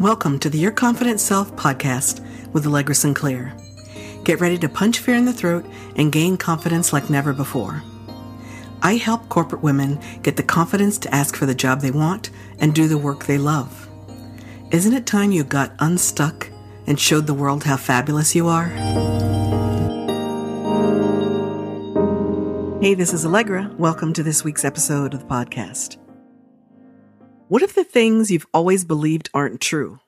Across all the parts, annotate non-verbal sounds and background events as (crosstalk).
Welcome to the Your Confident Self podcast with Allegra Sinclair. Get ready to punch fear in the throat and gain confidence like never before. I help corporate women get the confidence to ask for the job they want and do the work they love. Isn't it time you got unstuck and showed the world how fabulous you are? Hey, this is Allegra. Welcome to this week's episode of the podcast. What if the things you've always believed aren't true?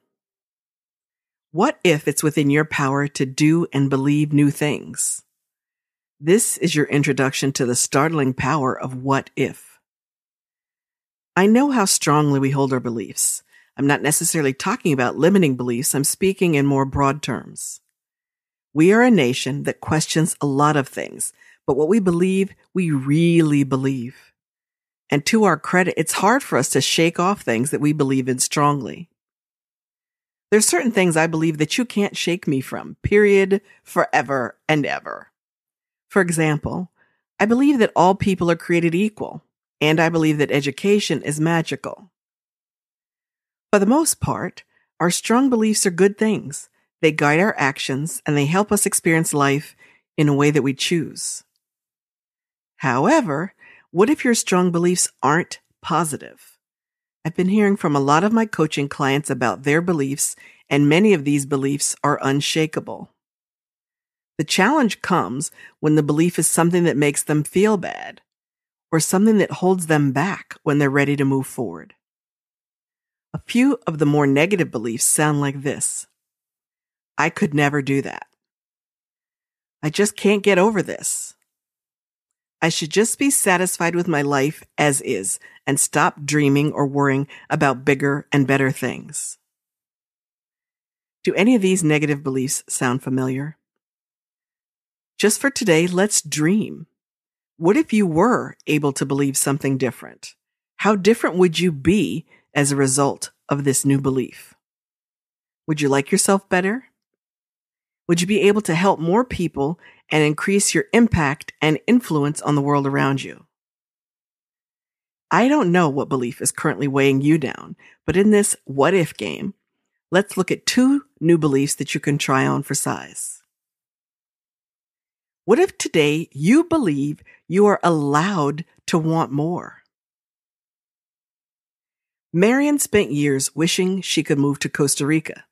What if it's within your power to do and believe new things? This is your introduction to the startling power of what if. I know how strongly we hold our beliefs. I'm not necessarily talking about limiting beliefs. I'm speaking in more broad terms. We are a nation that questions a lot of things, but what we believe, we really believe. And to our credit, it's hard for us to shake off things that we believe in strongly. There's certain things I believe that you can't shake me from, period, forever and ever. For example, I believe that all people are created equal, and I believe that education is magical. For the most part, our strong beliefs are good things. They guide our actions and they help us experience life in a way that we choose. However, what if your strong beliefs aren't positive? I've been hearing from a lot of my coaching clients about their beliefs, and many of these beliefs are unshakable. The challenge comes when the belief is something that makes them feel bad or something that holds them back when they're ready to move forward. A few of the more negative beliefs sound like this. I could never do that. I just can't get over this. I should just be satisfied with my life as is and stop dreaming or worrying about bigger and better things. Do any of these negative beliefs sound familiar? Just for today, let's dream. What if you were able to believe something different? How different would you be as a result of this new belief? Would you like yourself better? Would you be able to help more people and increase your impact and influence on the world around you? I don't know what belief is currently weighing you down, but in this what if game, let's look at two new beliefs that you can try on for size. What if today you believe you are allowed to want more? Marion spent years wishing she could move to Costa Rica.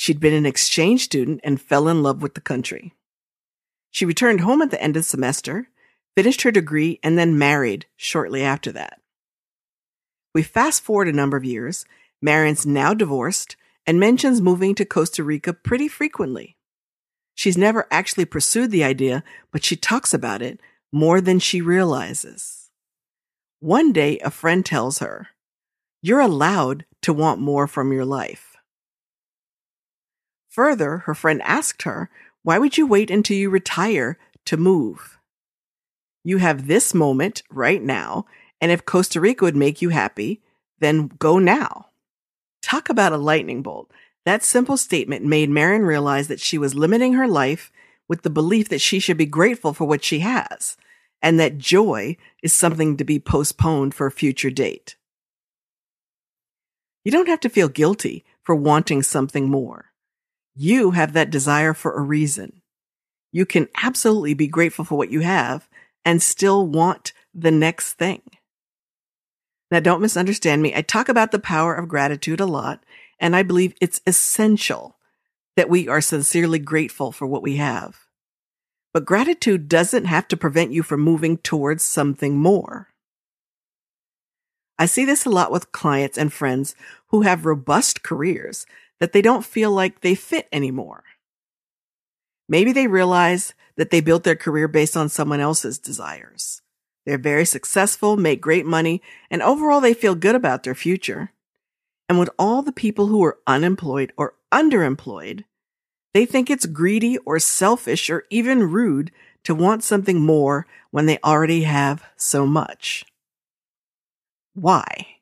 She'd been an exchange student and fell in love with the country. She returned home at the end of the semester, finished her degree, and then married shortly after that. We fast forward a number of years. Marion's now divorced and mentions moving to Costa Rica pretty frequently. She's never actually pursued the idea, but she talks about it more than she realizes. One day, a friend tells her, You're allowed to want more from your life. Further, her friend asked her, Why would you wait until you retire to move? You have this moment right now, and if Costa Rica would make you happy, then go now. Talk about a lightning bolt. That simple statement made Marion realize that she was limiting her life with the belief that she should be grateful for what she has, and that joy is something to be postponed for a future date. You don't have to feel guilty for wanting something more. You have that desire for a reason. You can absolutely be grateful for what you have and still want the next thing. Now, don't misunderstand me. I talk about the power of gratitude a lot, and I believe it's essential that we are sincerely grateful for what we have. But gratitude doesn't have to prevent you from moving towards something more. I see this a lot with clients and friends who have robust careers that they don't feel like they fit anymore. Maybe they realize that they built their career based on someone else's desires. They're very successful, make great money, and overall they feel good about their future. And with all the people who are unemployed or underemployed, they think it's greedy or selfish or even rude to want something more when they already have so much. Why?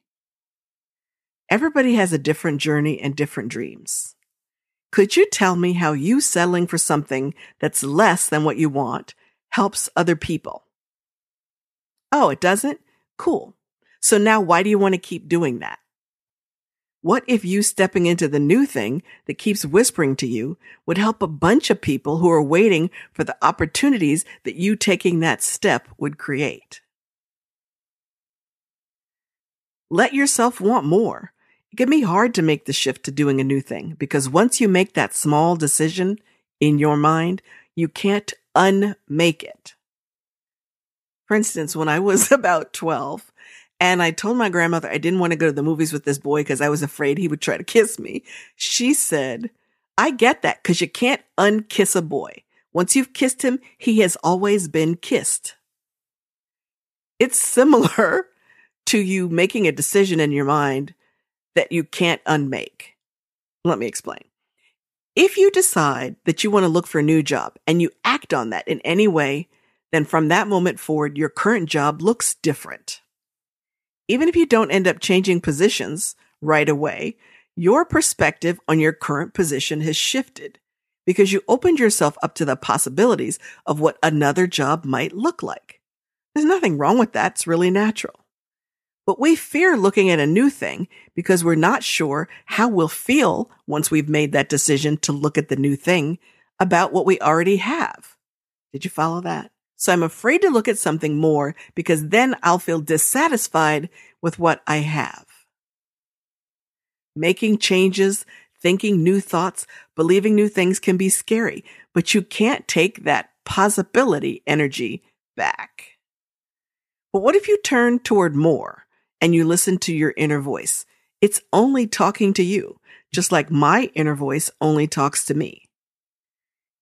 Everybody has a different journey and different dreams. Could you tell me how you settling for something that's less than what you want helps other people? Oh, it doesn't? Cool. So now why do you want to keep doing that? What if you stepping into the new thing that keeps whispering to you would help a bunch of people who are waiting for the opportunities that you taking that step would create? Let yourself want more. It can be hard to make the shift to doing a new thing because once you make that small decision in your mind, you can't unmake it. For instance, when I was (laughs) about 12 and I told my grandmother I didn't want to go to the movies with this boy because I was afraid he would try to kiss me, she said, I get that because you can't unkiss a boy. Once you've kissed him, he has always been kissed. It's similar (laughs) to you making a decision in your mind that you can't unmake. Let me explain. If you decide that you want to look for a new job and you act on that in any way, then from that moment forward, your current job looks different. Even if you don't end up changing positions right away, your perspective on your current position has shifted because you opened yourself up to the possibilities of what another job might look like. There's nothing wrong with that. It's really natural. But we fear looking at a new thing because we're not sure how we'll feel once we've made that decision to look at the new thing about what we already have. Did you follow that? So I'm afraid to look at something more because then I'll feel dissatisfied with what I have. Making changes, thinking new thoughts, believing new things can be scary, but you can't take that possibility energy back. But what if you turn toward more? And you listen to your inner voice. It's only talking to you, just like my inner voice only talks to me.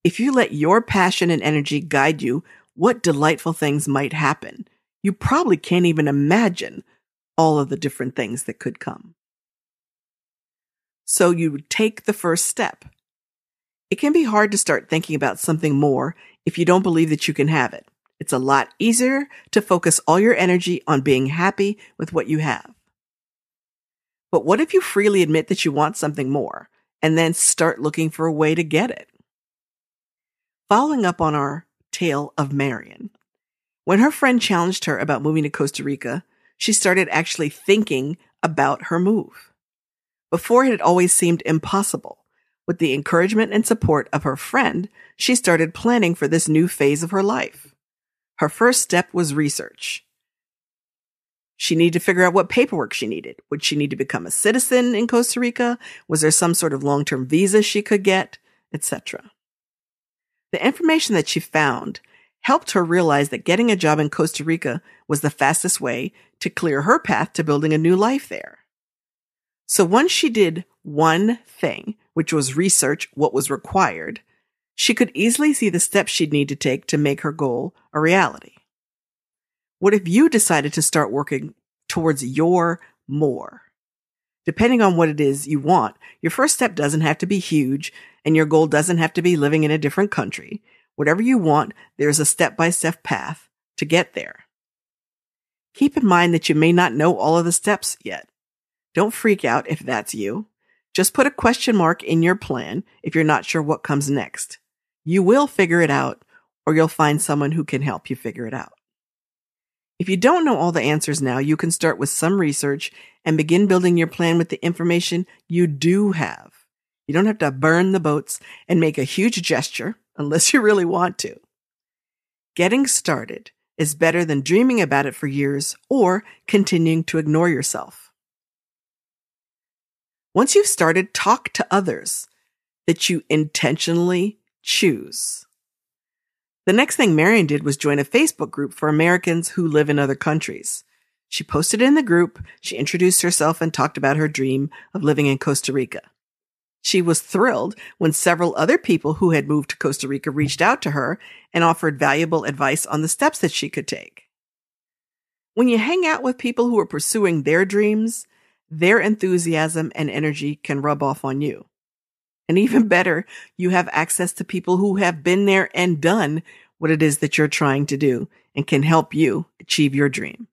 If you let your passion and energy guide you, what delightful things might happen. You probably can't even imagine all of the different things that could come. So you take the first step. It can be hard to start thinking about something more if you don't believe that you can have it. It's a lot easier to focus all your energy on being happy with what you have. But what if you freely admit that you want something more and then start looking for a way to get it? Following up on our tale of Marion, when her friend challenged her about moving to Costa Rica, she started actually thinking about her move. Before it had always seemed impossible. With the encouragement and support of her friend, she started planning for this new phase of her life. Her first step was research. She needed to figure out what paperwork she needed. Would she need to become a citizen in Costa Rica? Was there some sort of long-term visa she could get, etc. The information that she found helped her realize that getting a job in Costa Rica was the fastest way to clear her path to building a new life there. So once she did one thing, which was research what was required, she could easily see the steps she'd need to take to make her goal a reality. What if you decided to start working towards your more? Depending on what it is you want, your first step doesn't have to be huge and your goal doesn't have to be living in a different country. Whatever you want, there's a step by step path to get there. Keep in mind that you may not know all of the steps yet. Don't freak out if that's you. Just put a question mark in your plan if you're not sure what comes next. You will figure it out or you'll find someone who can help you figure it out. If you don't know all the answers now, you can start with some research and begin building your plan with the information you do have. You don't have to burn the boats and make a huge gesture (laughs) unless you really want to. Getting started is better than dreaming about it for years or continuing to ignore yourself. Once you've started, talk to others that you intentionally choose. The next thing Marion did was join a Facebook group for Americans who live in other countries. She posted in the group, she introduced herself and talked about her dream of living in Costa Rica. She was thrilled when several other people who had moved to Costa Rica reached out to her and offered valuable advice on the steps that she could take. When you hang out with people who are pursuing their dreams, their enthusiasm and energy can rub off on you. And even better, you have access to people who have been there and done what it is that you're trying to do and can help you achieve your dream.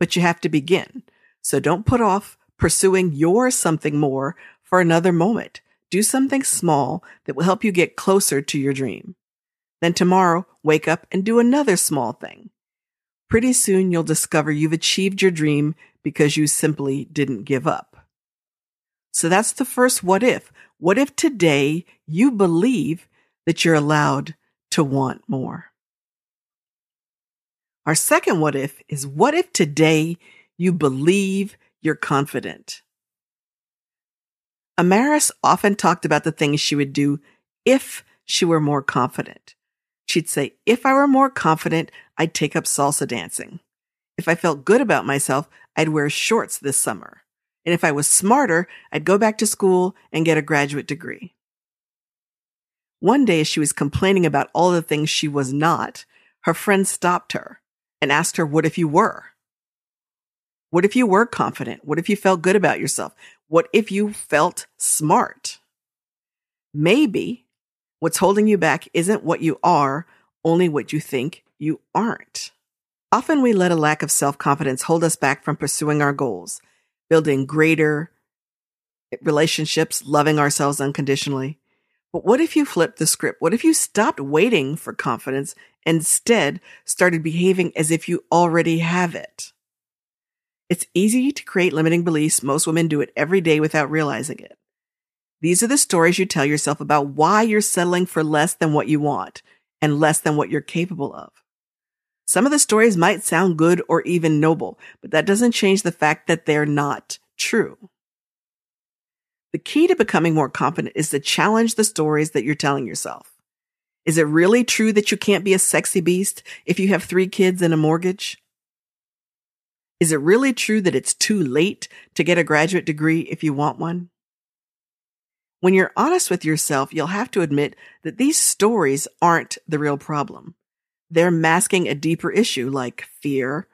But you have to begin. So don't put off pursuing your something more for another moment. Do something small that will help you get closer to your dream. Then tomorrow, wake up and do another small thing. Pretty soon you'll discover you've achieved your dream because you simply didn't give up. So that's the first what if. What if today you believe that you're allowed to want more? Our second what if is what if today you believe you're confident? Amaris often talked about the things she would do if she were more confident. She'd say, if I were more confident, I'd take up salsa dancing. If I felt good about myself, I'd wear shorts this summer. And if I was smarter, I'd go back to school and get a graduate degree. One day, as she was complaining about all the things she was not, her friend stopped her and asked her, What if you were? What if you were confident? What if you felt good about yourself? What if you felt smart? Maybe what's holding you back isn't what you are, only what you think you aren't. Often we let a lack of self confidence hold us back from pursuing our goals, building greater relationships, loving ourselves unconditionally. But what if you flipped the script? What if you stopped waiting for confidence, instead started behaving as if you already have it? It's easy to create limiting beliefs. Most women do it every day without realizing it. These are the stories you tell yourself about why you're settling for less than what you want and less than what you're capable of. Some of the stories might sound good or even noble, but that doesn't change the fact that they're not true. The key to becoming more confident is to challenge the stories that you're telling yourself. Is it really true that you can't be a sexy beast if you have three kids and a mortgage? Is it really true that it's too late to get a graduate degree if you want one? When you're honest with yourself, you'll have to admit that these stories aren't the real problem. They're masking a deeper issue like fear,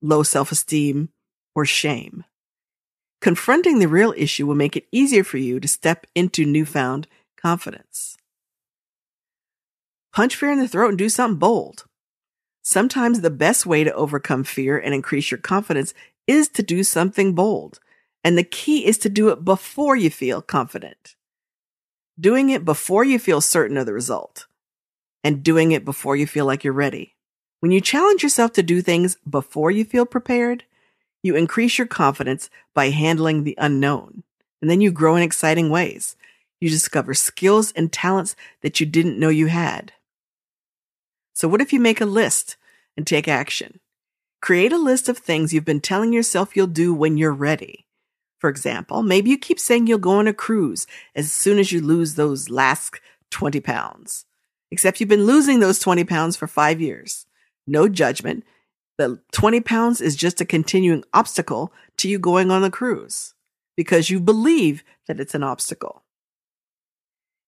low self-esteem, or shame. Confronting the real issue will make it easier for you to step into newfound confidence. Punch fear in the throat and do something bold. Sometimes the best way to overcome fear and increase your confidence is to do something bold. And the key is to do it before you feel confident. Doing it before you feel certain of the result. And doing it before you feel like you're ready. When you challenge yourself to do things before you feel prepared, you increase your confidence by handling the unknown. And then you grow in exciting ways. You discover skills and talents that you didn't know you had. So what if you make a list and take action? Create a list of things you've been telling yourself you'll do when you're ready. For example, maybe you keep saying you'll go on a cruise as soon as you lose those last 20 pounds. Except you've been losing those 20 pounds for five years. No judgment. The 20 pounds is just a continuing obstacle to you going on the cruise because you believe that it's an obstacle.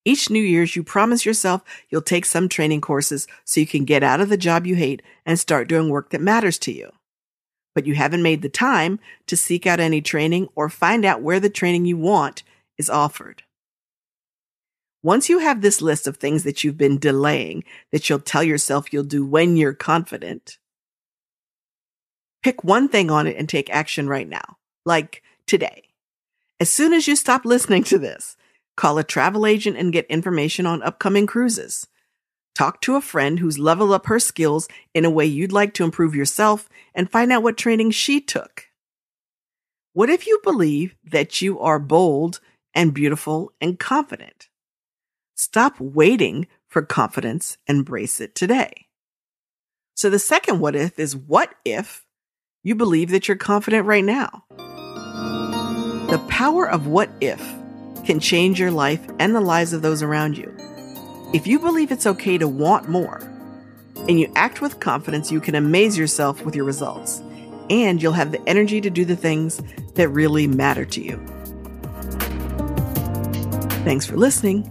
Each New Year's, you promise yourself you'll take some training courses so you can get out of the job you hate and start doing work that matters to you. But you haven't made the time to seek out any training or find out where the training you want is offered. Once you have this list of things that you've been delaying that you'll tell yourself you'll do when you're confident, pick one thing on it and take action right now, like today. As soon as you stop listening to this, Call a travel agent and get information on upcoming cruises. Talk to a friend who's leveled up her skills in a way you'd like to improve yourself and find out what training she took. What if you believe that you are bold and beautiful and confident? Stop waiting for confidence, embrace it today. So the second what if is what if you believe that you're confident right now? The power of what if can change your life and the lives of those around you. If you believe it's okay to want more and you act with confidence, you can amaze yourself with your results and you'll have the energy to do the things that really matter to you. Thanks for listening.